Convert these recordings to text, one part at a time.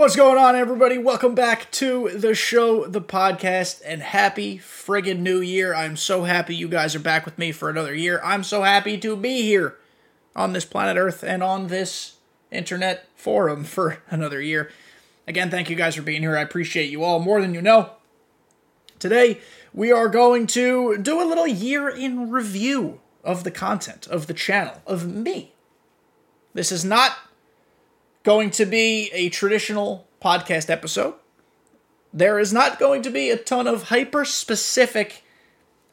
What's going on, everybody? Welcome back to the show, the podcast, and happy friggin' new year. I'm so happy you guys are back with me for another year. I'm so happy to be here on this planet Earth and on this internet forum for another year. Again, thank you guys for being here. I appreciate you all more than you know. Today, we are going to do a little year in review of the content, of the channel, of me. This is not going to be a traditional podcast episode. There is not going to be a ton of hyper specific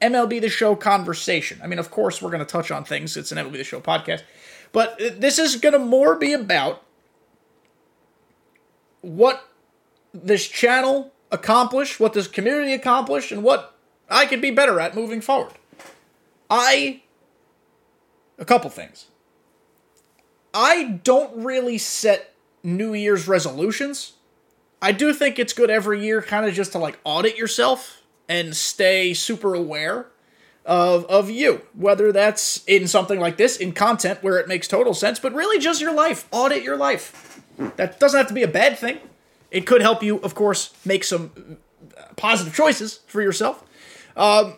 MLB The Show conversation. I mean, of course, we're going to touch on things. It's an MLB The Show podcast. But this is going to more be about what this channel accomplished, what this community accomplished, and what I could be better at moving forward. I. A couple things. I don't really set New Year's resolutions. I do think it's good every year, kind of just to like audit yourself and stay super aware of of you. Whether that's in something like this, in content where it makes total sense, but really just your life. Audit your life. That doesn't have to be a bad thing. It could help you, of course, make some positive choices for yourself. Um,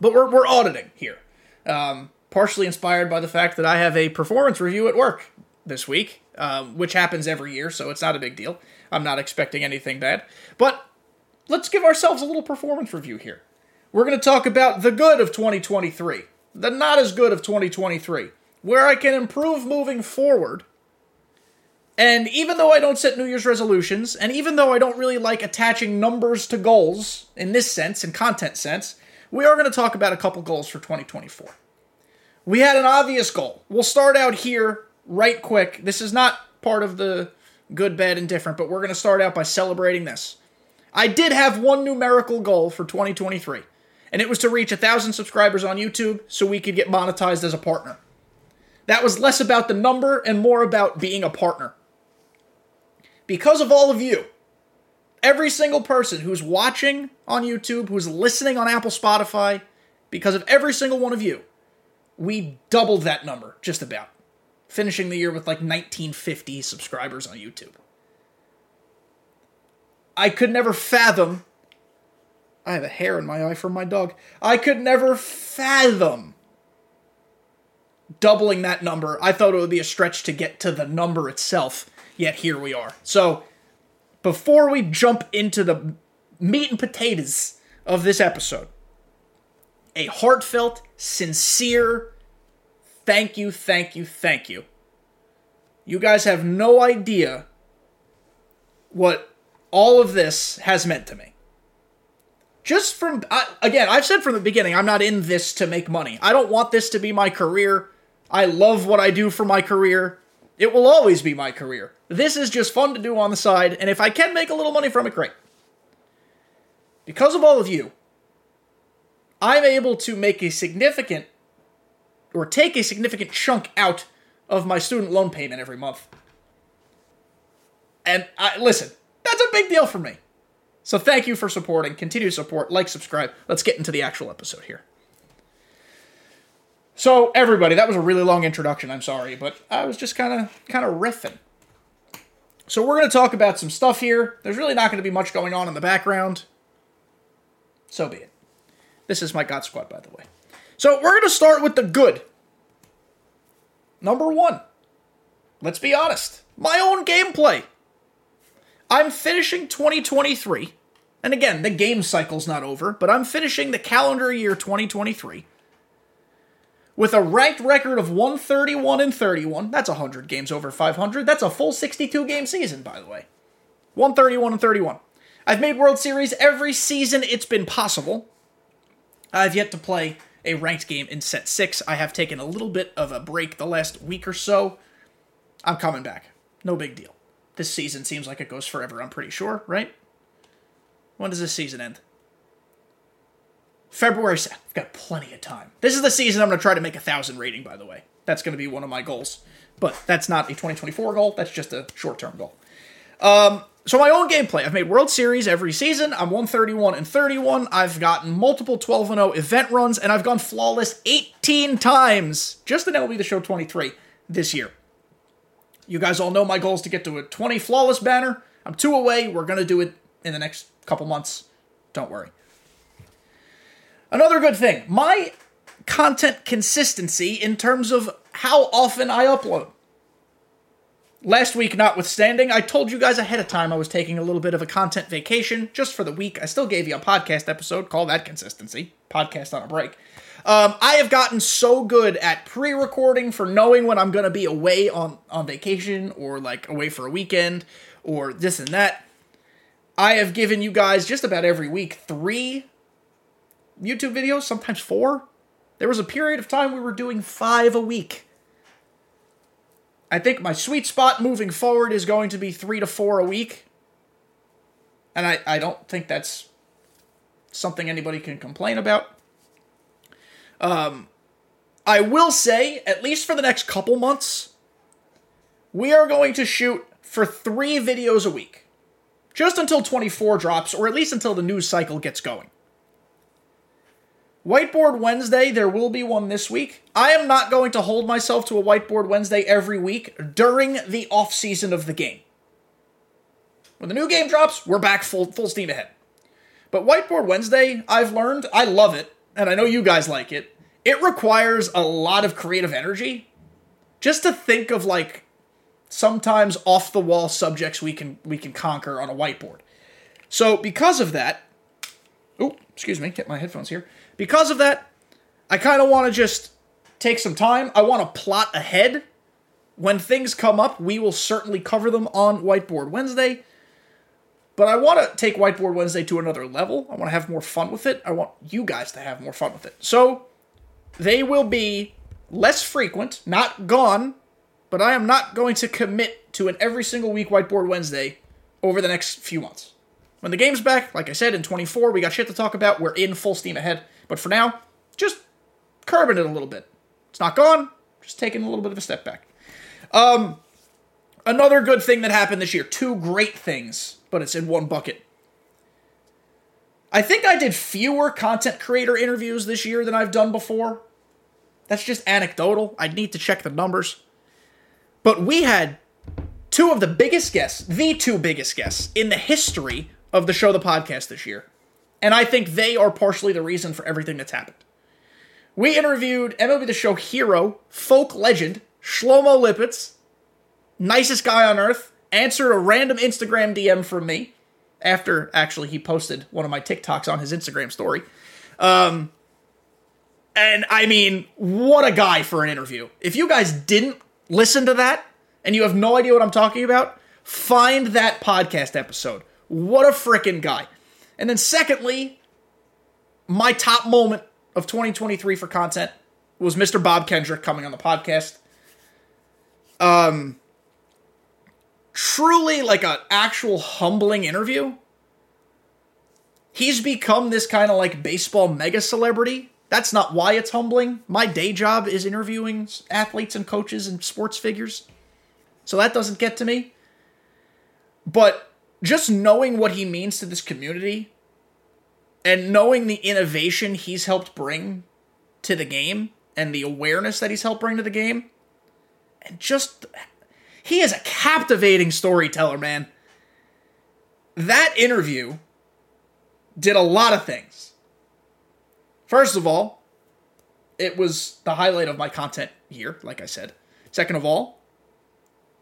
but we're we're auditing here. Um, partially inspired by the fact that I have a performance review at work this week, um, which happens every year, so it's not a big deal. I'm not expecting anything bad. But let's give ourselves a little performance review here. We're going to talk about the good of 2023, the not as good of 2023, where I can improve moving forward. And even though I don't set New Year's resolutions, and even though I don't really like attaching numbers to goals in this sense, in content sense, we are going to talk about a couple goals for 2024. We had an obvious goal. We'll start out here right quick. This is not part of the good, bad, and different, but we're going to start out by celebrating this. I did have one numerical goal for 2023, and it was to reach a 1,000 subscribers on YouTube so we could get monetized as a partner. That was less about the number and more about being a partner. Because of all of you, every single person who's watching on YouTube, who's listening on Apple Spotify, because of every single one of you, we doubled that number, just about. Finishing the year with like 1950 subscribers on YouTube. I could never fathom. I have a hair in my eye from my dog. I could never fathom doubling that number. I thought it would be a stretch to get to the number itself, yet here we are. So, before we jump into the meat and potatoes of this episode, a heartfelt, sincere thank you, thank you, thank you. You guys have no idea what all of this has meant to me. Just from, I, again, I've said from the beginning, I'm not in this to make money. I don't want this to be my career. I love what I do for my career. It will always be my career. This is just fun to do on the side, and if I can make a little money from it, great. Because of all of you, I'm able to make a significant or take a significant chunk out of my student loan payment every month. And I listen, that's a big deal for me. So thank you for supporting. Continue to support, like, subscribe. Let's get into the actual episode here. So everybody, that was a really long introduction. I'm sorry, but I was just kind of kind of riffing. So we're going to talk about some stuff here. There's really not going to be much going on in the background. So be it. This is my God Squad, by the way. So we're going to start with the good. Number one. Let's be honest. My own gameplay. I'm finishing 2023. And again, the game cycle's not over, but I'm finishing the calendar year 2023 with a ranked record of 131 and 31. That's 100 games over 500. That's a full 62 game season, by the way. 131 and 31. I've made World Series every season it's been possible. I've yet to play a ranked game in set six. I have taken a little bit of a break the last week or so. I'm coming back. No big deal. This season seems like it goes forever, I'm pretty sure, right? When does this season end? February 2nd. I've got plenty of time. This is the season I'm going to try to make a thousand rating, by the way. That's going to be one of my goals. But that's not a 2024 goal, that's just a short term goal. Um, so my own gameplay. I've made World Series every season. I'm 131 and 31. I've gotten multiple 12 and 0 event runs, and I've gone flawless 18 times just in MLB The Show 23 this year. You guys all know my goal is to get to a 20 flawless banner. I'm two away. We're to do it in the next couple months. Don't worry. Another good thing my content consistency in terms of how often I upload. Last week, notwithstanding, I told you guys ahead of time I was taking a little bit of a content vacation just for the week. I still gave you a podcast episode. Call that consistency. Podcast on a break. Um, I have gotten so good at pre-recording for knowing when I'm going to be away on on vacation or like away for a weekend or this and that. I have given you guys just about every week three YouTube videos, sometimes four. There was a period of time we were doing five a week. I think my sweet spot moving forward is going to be three to four a week. And I, I don't think that's something anybody can complain about. Um, I will say, at least for the next couple months, we are going to shoot for three videos a week. Just until 24 drops, or at least until the news cycle gets going. Whiteboard Wednesday, there will be one this week. I am not going to hold myself to a Whiteboard Wednesday every week during the off season of the game. When the new game drops, we're back full full steam ahead. But Whiteboard Wednesday, I've learned, I love it, and I know you guys like it. It requires a lot of creative energy just to think of like sometimes off the wall subjects we can we can conquer on a whiteboard. So because of that, oh, excuse me, get my headphones here. Because of that, I kind of want to just take some time. I want to plot ahead. When things come up, we will certainly cover them on Whiteboard Wednesday. But I want to take Whiteboard Wednesday to another level. I want to have more fun with it. I want you guys to have more fun with it. So they will be less frequent, not gone, but I am not going to commit to an every single week Whiteboard Wednesday over the next few months. When the game's back, like I said, in 24, we got shit to talk about. We're in full steam ahead. But for now, just curbing it a little bit. It's not gone, just taking a little bit of a step back. Um, another good thing that happened this year. Two great things, but it's in one bucket. I think I did fewer content creator interviews this year than I've done before. That's just anecdotal. I'd need to check the numbers. But we had two of the biggest guests, the two biggest guests in the history of the show, the podcast this year. And I think they are partially the reason for everything that's happened. We interviewed MLB The Show hero, folk legend, Shlomo Lipetz, nicest guy on earth, answered a random Instagram DM from me after actually he posted one of my TikToks on his Instagram story. Um, and I mean, what a guy for an interview. If you guys didn't listen to that and you have no idea what I'm talking about, find that podcast episode. What a freaking guy. And then, secondly, my top moment of 2023 for content was Mr. Bob Kendrick coming on the podcast. Um, truly like an actual humbling interview. He's become this kind of like baseball mega celebrity. That's not why it's humbling. My day job is interviewing athletes and coaches and sports figures. So that doesn't get to me. But just knowing what he means to this community and knowing the innovation he's helped bring to the game and the awareness that he's helped bring to the game and just he is a captivating storyteller man. That interview did a lot of things. First of all it was the highlight of my content here like i said. Second of all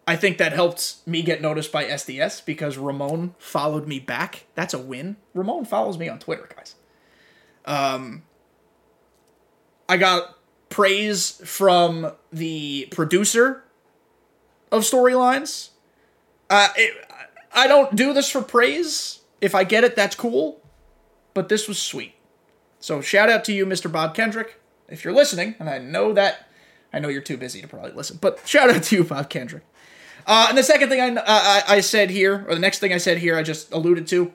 I think that helped me get noticed by SDS because Ramone followed me back. That's a win. Ramone follows me on Twitter, guys. Um, I got praise from the producer of storylines. Uh, it, I don't do this for praise. If I get it, that's cool. But this was sweet. So shout out to you, Mr. Bob Kendrick, if you're listening. And I know that I know you're too busy to probably listen, but shout out to you, Bob Kendrick. Uh, and the second thing I, I, I said here, or the next thing I said here, I just alluded to,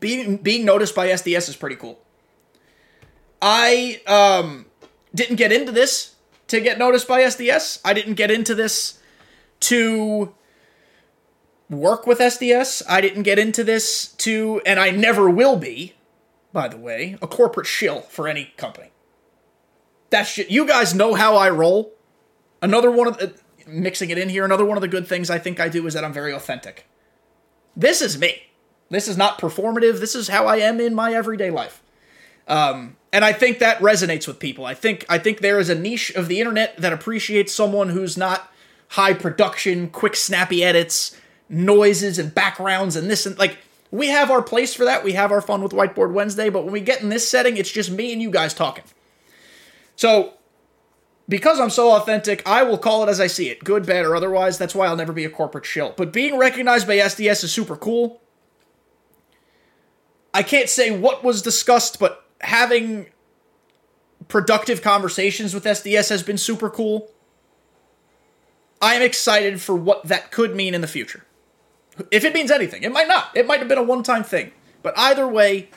being being noticed by SDS is pretty cool. I um, didn't get into this to get noticed by SDS. I didn't get into this to work with SDS. I didn't get into this to, and I never will be, by the way, a corporate shill for any company. That's shit. You guys know how I roll. Another one of the mixing it in here. Another one of the good things I think I do is that I'm very authentic. This is me. This is not performative. This is how I am in my everyday life. Um, and I think that resonates with people. I think I think there is a niche of the internet that appreciates someone who's not high production, quick snappy edits, noises and backgrounds and this and like we have our place for that. We have our fun with Whiteboard Wednesday, but when we get in this setting, it's just me and you guys talking. So, because I'm so authentic, I will call it as I see it, good, bad, or otherwise. That's why I'll never be a corporate shill. But being recognized by SDS is super cool. I can't say what was discussed, but having productive conversations with SDS has been super cool. I am excited for what that could mean in the future. If it means anything, it might not. It might have been a one time thing. But either way,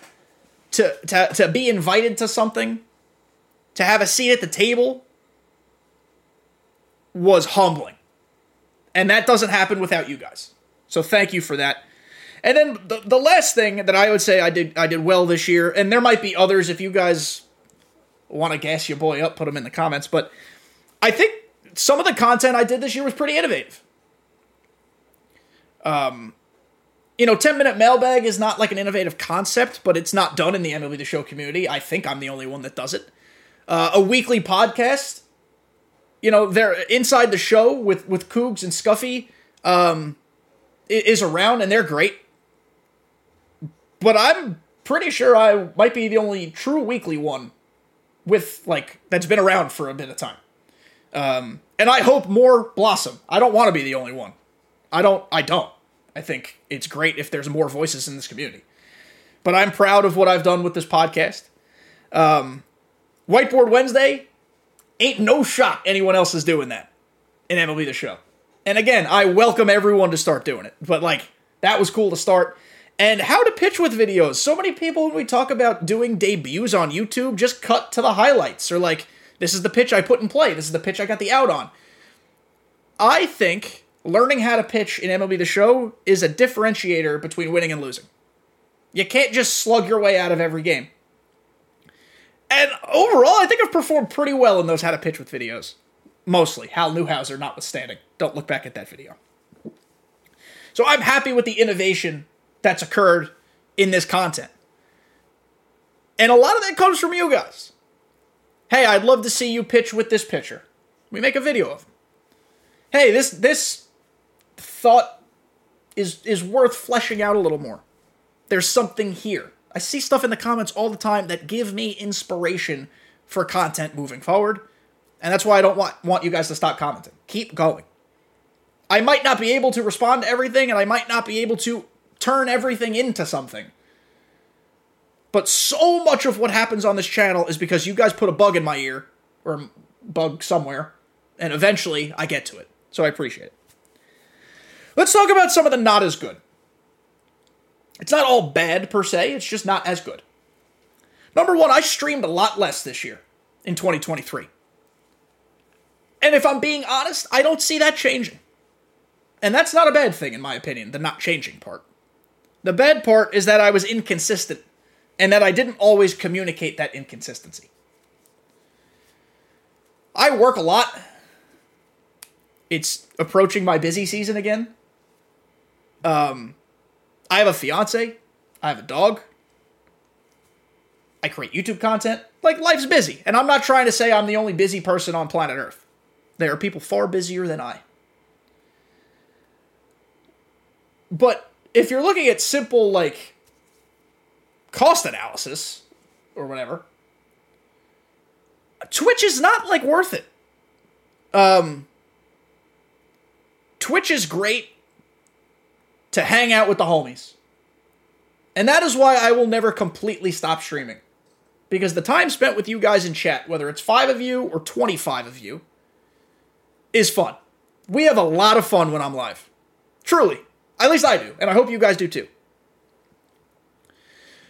to, to, to be invited to something, to have a seat at the table, was humbling. And that doesn't happen without you guys. So thank you for that. And then the, the last thing that I would say I did I did well this year, and there might be others if you guys want to gas your boy up, put them in the comments. But I think some of the content I did this year was pretty innovative. Um, you know, 10 minute mailbag is not like an innovative concept, but it's not done in the MLB The Show community. I think I'm the only one that does it. Uh, a weekly podcast, you know, they're inside the show with, with Cougs and Scuffy, um, is around and they're great. But I'm pretty sure I might be the only true weekly one with, like, that's been around for a bit of time. Um, and I hope more blossom. I don't want to be the only one. I don't. I don't. I think it's great if there's more voices in this community. But I'm proud of what I've done with this podcast. Um, Whiteboard Wednesday ain't no shot anyone else is doing that in MLB The Show. And again, I welcome everyone to start doing it. But like that was cool to start. And how to pitch with videos. So many people when we talk about doing debuts on YouTube just cut to the highlights or like this is the pitch I put in play. This is the pitch I got the out on. I think learning how to pitch in MLB The Show is a differentiator between winning and losing. You can't just slug your way out of every game. And overall, I think I've performed pretty well in those how to pitch with videos. Mostly, Hal Newhouser notwithstanding. Don't look back at that video. So I'm happy with the innovation that's occurred in this content. And a lot of that comes from you guys. Hey, I'd love to see you pitch with this pitcher. We make a video of him. Hey, this this thought is is worth fleshing out a little more. There's something here. I see stuff in the comments all the time that give me inspiration for content moving forward. And that's why I don't want, want you guys to stop commenting. Keep going. I might not be able to respond to everything, and I might not be able to turn everything into something. But so much of what happens on this channel is because you guys put a bug in my ear, or bug somewhere, and eventually I get to it. So I appreciate it. Let's talk about some of the not as good. It's not all bad per se, it's just not as good. Number one, I streamed a lot less this year in 2023. And if I'm being honest, I don't see that changing. And that's not a bad thing, in my opinion, the not changing part. The bad part is that I was inconsistent and that I didn't always communicate that inconsistency. I work a lot. It's approaching my busy season again. Um, I have a fiance. I have a dog. I create YouTube content. Like, life's busy. And I'm not trying to say I'm the only busy person on planet Earth. There are people far busier than I. But if you're looking at simple, like, cost analysis or whatever, Twitch is not, like, worth it. Um, Twitch is great to hang out with the homies. And that is why I will never completely stop streaming. Because the time spent with you guys in chat, whether it's five of you or 25 of you, is fun. We have a lot of fun when I'm live. Truly. At least I do. And I hope you guys do too.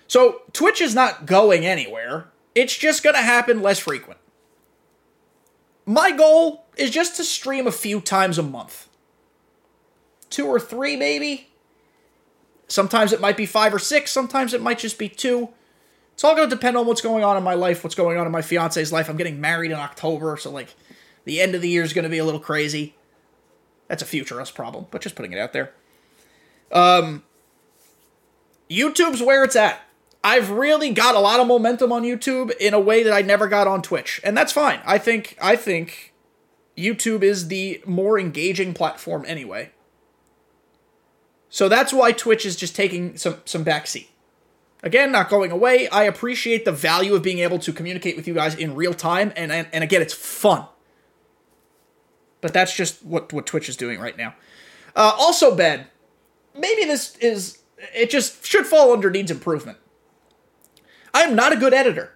So Twitch is not going anywhere. It's just going to happen less frequent. My goal is just to stream a few times a month. Two or three, maybe. Sometimes it might be five or six, sometimes it might just be two. It's all going to depend on what's going on in my life, what's going on in my fiance's life. I'm getting married in October, so like the end of the year is going to be a little crazy. That's a future us problem, but just putting it out there. Um, YouTube's where it's at. I've really got a lot of momentum on YouTube in a way that I never got on Twitch, and that's fine. I think I think YouTube is the more engaging platform anyway. So that's why Twitch is just taking some some backseat. Again, not going away. I appreciate the value of being able to communicate with you guys in real time, and and, and again, it's fun. But that's just what what Twitch is doing right now. Uh, also, Ben, maybe this is it just should fall under needs improvement. I'm not a good editor.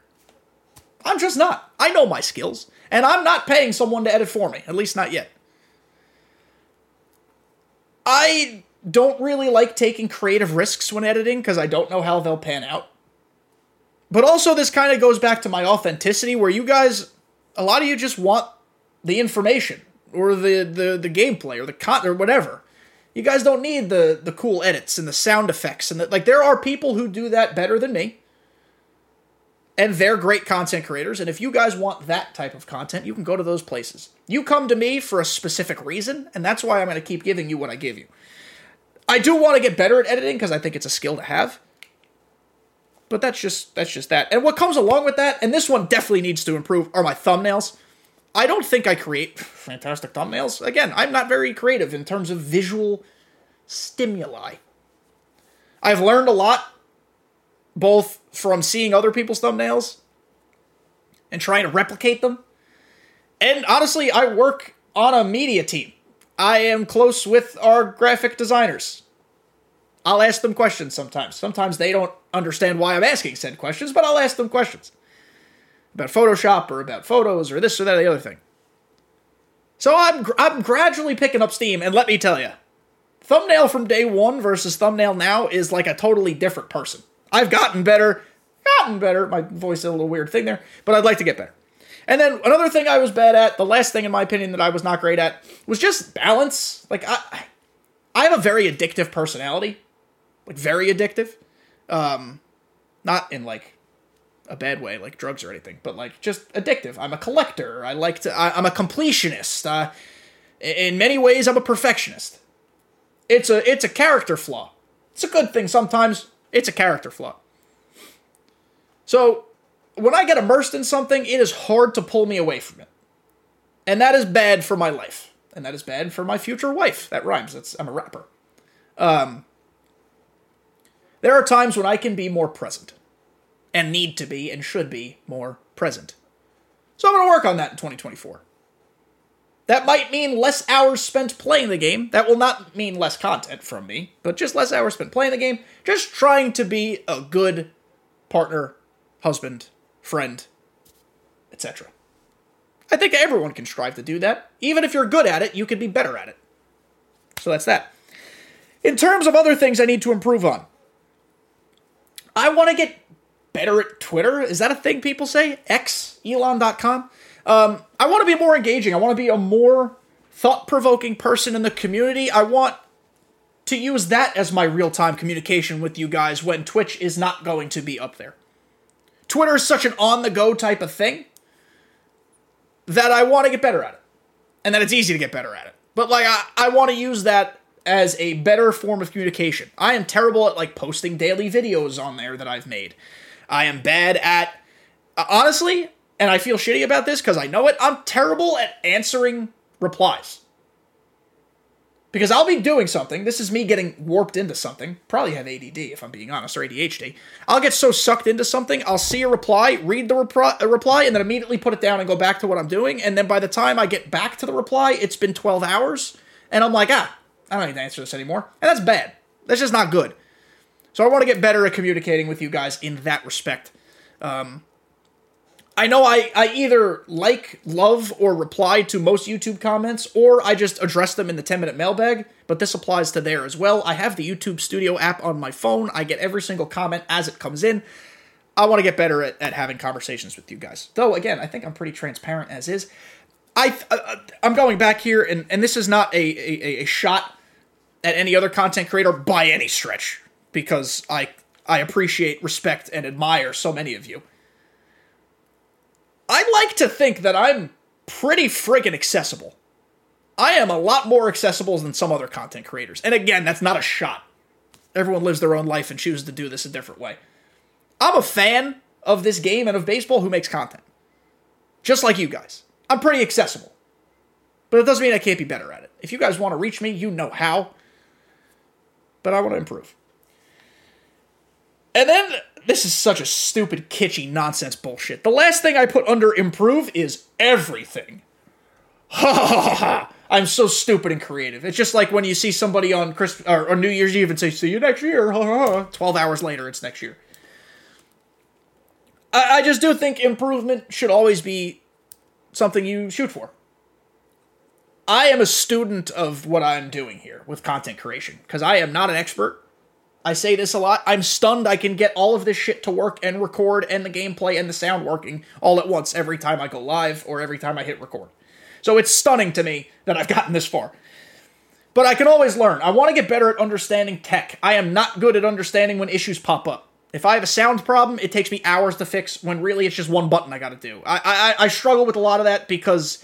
I'm just not. I know my skills, and I'm not paying someone to edit for me, at least not yet. I don't really like taking creative risks when editing because I don't know how they'll pan out. But also, this kind of goes back to my authenticity, where you guys, a lot of you just want the information or the the, the gameplay or the con or whatever. You guys don't need the the cool edits and the sound effects and like there are people who do that better than me. And they're great content creators and if you guys want that type of content, you can go to those places. You come to me for a specific reason and that's why I'm going to keep giving you what I give you. I do want to get better at editing because I think it's a skill to have. But that's just that's just that. And what comes along with that, and this one definitely needs to improve, are my thumbnails. I don't think I create fantastic thumbnails. Again, I'm not very creative in terms of visual stimuli. I've learned a lot both from seeing other people's thumbnails and trying to replicate them. And honestly, I work on a media team. I am close with our graphic designers. I'll ask them questions sometimes. Sometimes they don't understand why I'm asking said questions, but I'll ask them questions about Photoshop or about photos or this or that or the other thing. So I'm I'm gradually picking up steam, and let me tell you, thumbnail from day one versus thumbnail now is like a totally different person. I've gotten better, gotten better. My voice a little weird thing there, but I'd like to get better. And then another thing I was bad at, the last thing in my opinion that I was not great at, was just balance. Like I, I have a very addictive personality, like very addictive. Um, not in like a bad way, like drugs or anything, but like just addictive. I'm a collector. I like to. I, am a completionist. Uh, in many ways, I'm a perfectionist. It's a it's a character flaw. It's a good thing sometimes. It's a character flaw. So when I get immersed in something, it is hard to pull me away from it, and that is bad for my life, and that is bad for my future wife. That rhymes. That's I'm a rapper. Um, there are times when I can be more present and need to be and should be more present. So I'm going to work on that in 2024. That might mean less hours spent playing the game. That will not mean less content from me, but just less hours spent playing the game, just trying to be a good partner, husband, friend, etc. I think everyone can strive to do that. Even if you're good at it, you can be better at it. So that's that. In terms of other things I need to improve on, I want to get better at Twitter. Is that a thing people say? X, Elon.com. Um, I want to be more engaging. I want to be a more thought provoking person in the community. I want to use that as my real time communication with you guys when Twitch is not going to be up there. Twitter is such an on the go type of thing that I want to get better at it. And that it's easy to get better at it. But like I, I want to use that as a better form of communication. I am terrible at like posting daily videos on there that I've made. I am bad at, uh, honestly, and I feel shitty about this because I know it, I'm terrible at answering replies. Because I'll be doing something, this is me getting warped into something, probably have ADD if I'm being honest, or ADHD. I'll get so sucked into something, I'll see a reply, read the repri- reply, and then immediately put it down and go back to what I'm doing. And then by the time I get back to the reply, it's been 12 hours, and I'm like, ah, I don't need to answer this anymore. And that's bad. That's just not good. So I want to get better at communicating with you guys in that respect. Um, I know I, I either like, love, or reply to most YouTube comments, or I just address them in the 10 minute mailbag, but this applies to there as well. I have the YouTube Studio app on my phone. I get every single comment as it comes in. I want to get better at, at having conversations with you guys. Though, again, I think I'm pretty transparent as is. I, uh, I'm going back here, and, and this is not a, a, a shot at any other content creator by any stretch because I I appreciate, respect, and admire so many of you. I like to think that I'm pretty friggin' accessible. I am a lot more accessible than some other content creators. And again, that's not a shot. Everyone lives their own life and chooses to do this a different way. I'm a fan of this game and of baseball who makes content. Just like you guys. I'm pretty accessible. But it doesn't mean I can't be better at it. If you guys want to reach me, you know how. But I want to improve. And then this is such a stupid, kitschy nonsense bullshit. The last thing I put under improve is everything. Ha ha ha ha! I'm so stupid and creative. It's just like when you see somebody on Christmas or, New Year's Eve and say, "See you next year." Twelve hours later, it's next year. I, I just do think improvement should always be something you shoot for. I am a student of what I'm doing here with content creation because I am not an expert. I say this a lot. I'm stunned I can get all of this shit to work and record and the gameplay and the sound working all at once every time I go live or every time I hit record. So it's stunning to me that I've gotten this far. But I can always learn. I want to get better at understanding tech. I am not good at understanding when issues pop up. If I have a sound problem, it takes me hours to fix when really it's just one button I gotta do. I, I, I struggle with a lot of that because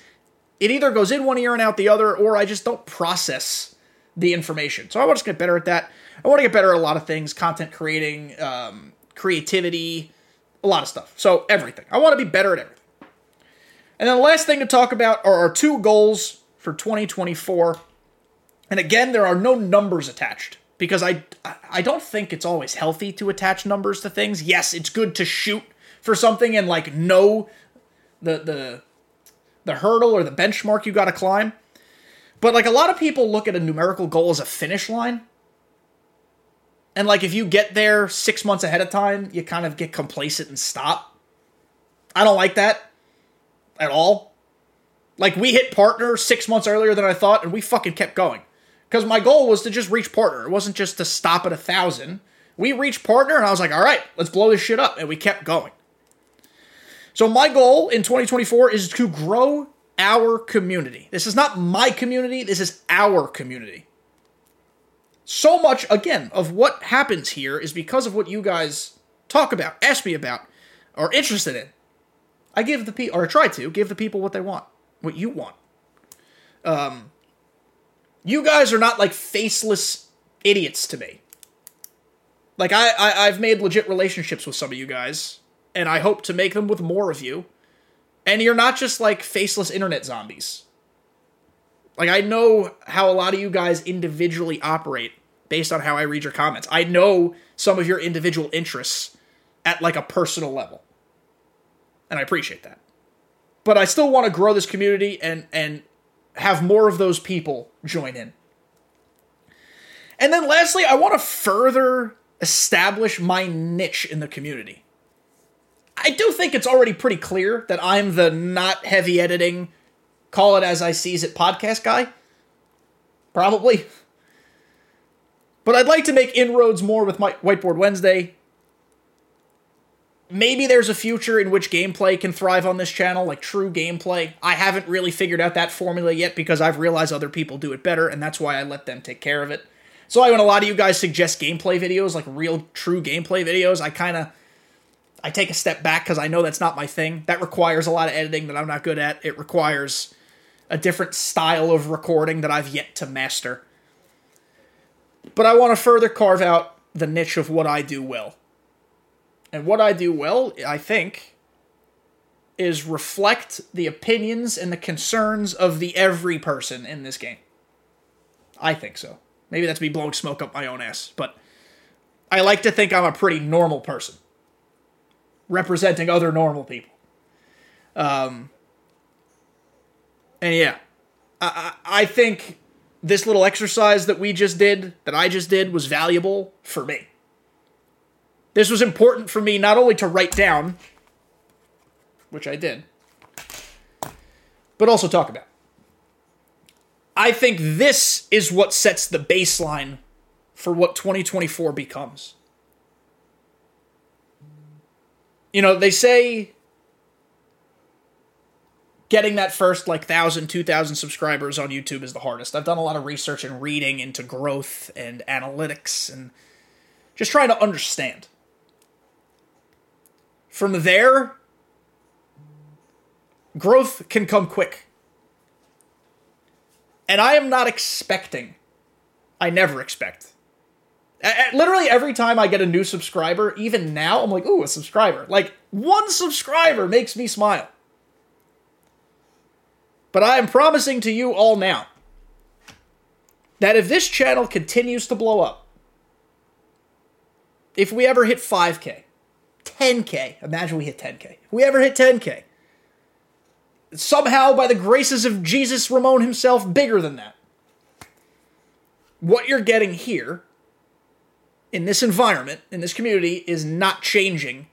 it either goes in one ear and out the other, or I just don't process the information. So I want to get better at that. I want to get better at a lot of things content creating, um, creativity, a lot of stuff. So everything. I want to be better at everything. And then the last thing to talk about are our two goals for 2024. And again, there are no numbers attached because I I don't think it's always healthy to attach numbers to things. Yes, it's good to shoot for something and like know the the the hurdle or the benchmark you got to climb. But like a lot of people look at a numerical goal as a finish line. And like if you get there 6 months ahead of time, you kind of get complacent and stop. I don't like that at all. Like we hit partner 6 months earlier than I thought and we fucking kept going. Cuz my goal was to just reach partner. It wasn't just to stop at a 1000. We reached partner and I was like, "All right, let's blow this shit up." And we kept going. So my goal in 2024 is to grow our community. This is not my community, this is our community. So much, again, of what happens here is because of what you guys talk about, ask me about, are interested in. I give the people, or I try to, give the people what they want, what you want. Um, you guys are not like faceless idiots to me. Like I, I I've made legit relationships with some of you guys and I hope to make them with more of you. And you're not just like faceless internet zombies. Like, I know how a lot of you guys individually operate based on how I read your comments. I know some of your individual interests at like a personal level. And I appreciate that. But I still want to grow this community and and have more of those people join in. And then lastly, I want to further establish my niche in the community. I do think it's already pretty clear that I'm the not heavy editing, call it as I sees it podcast guy. Probably. But I'd like to make inroads more with my Whiteboard Wednesday. Maybe there's a future in which gameplay can thrive on this channel, like true gameplay. I haven't really figured out that formula yet because I've realized other people do it better, and that's why I let them take care of it. So when a lot of you guys suggest gameplay videos, like real true gameplay videos, I kind of I take a step back because I know that's not my thing. That requires a lot of editing that I'm not good at. It requires a different style of recording that I've yet to master. But I want to further carve out the niche of what I do well. And what I do well, I think, is reflect the opinions and the concerns of the every person in this game. I think so. Maybe that's me blowing smoke up my own ass, but I like to think I'm a pretty normal person representing other normal people. Um, and yeah, I, I think this little exercise that we just did, that I just did, was valuable for me. This was important for me not only to write down, which I did, but also talk about. I think this is what sets the baseline for what 2024 becomes. you know, they say getting that first like 1000 2000 subscribers on youtube is the hardest i've done a lot of research and reading into growth and analytics and just trying to understand from there growth can come quick And I am not expecting, I never expect. Literally every time I get a new subscriber, even now, I'm like, ooh, a subscriber. Like, one subscriber makes me smile. But I am promising to you all now that if this channel continues to blow up, if we ever hit 5K, 10K, imagine we hit 10K. If we ever hit 10K, somehow by the graces of Jesus Ramone himself, bigger than that. What you're getting here in this environment, in this community, is not changing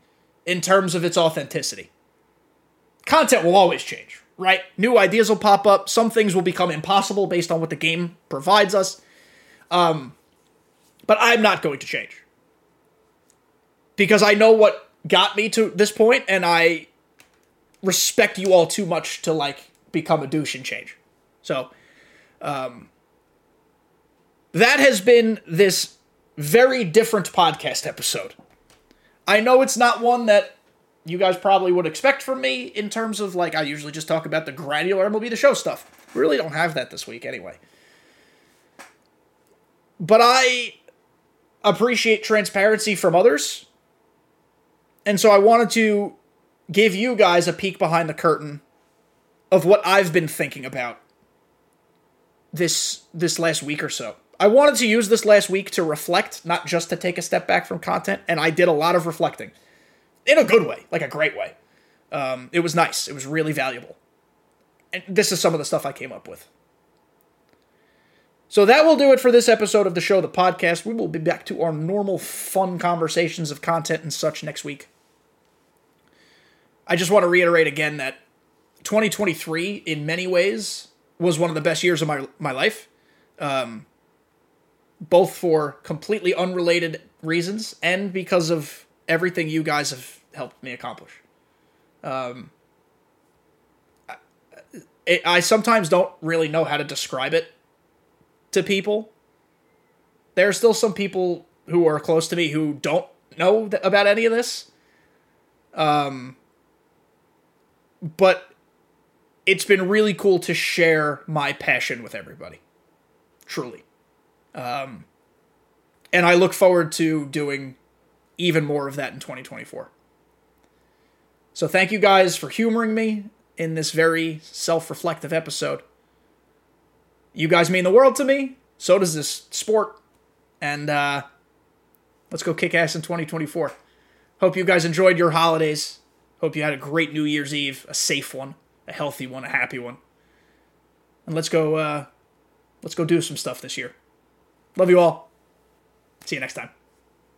in terms of its authenticity. Content will always change, right? New ideas will pop up. Some things will become impossible based on what the game provides us. Um, but I'm not going to change because I know what got me to this point, and I respect you all too much to like become a douche and change. So, um, that has been this very different podcast episode. I know it's not one that you guys probably would expect from me in terms of like I usually just talk about the granular MLB the show stuff. We really don't have that this week anyway. But I appreciate transparency from others. And so I wanted to give you guys a peek behind the curtain of what I've been thinking about this this last week or so. I wanted to use this last week to reflect, not just to take a step back from content, and I did a lot of reflecting. In a good way, like a great way. Um, it was nice. It was really valuable. And this is some of the stuff I came up with. So that will do it for this episode of the show, the podcast. We will be back to our normal fun conversations of content and such next week. I just want to reiterate again that 2023, in many ways, was one of the best years of my my life, um, both for completely unrelated reasons and because of everything you guys have helped me accomplish. Um, I, I sometimes don't really know how to describe it to people. There are still some people who are close to me who don't know th- about any of this. Um, but it's been really cool to share my passion with everybody. Truly. Um, and I look forward to doing even more of that in 2024. So thank you guys for humoring me in this very self reflective episode. You guys mean the world to me. So does this sport. And uh, let's go kick ass in 2024. Hope you guys enjoyed your holidays. Hope you had a great New Year's Eve, a safe one, a healthy one, a happy one. And let's go uh let's go do some stuff this year. Love you all. See you next time.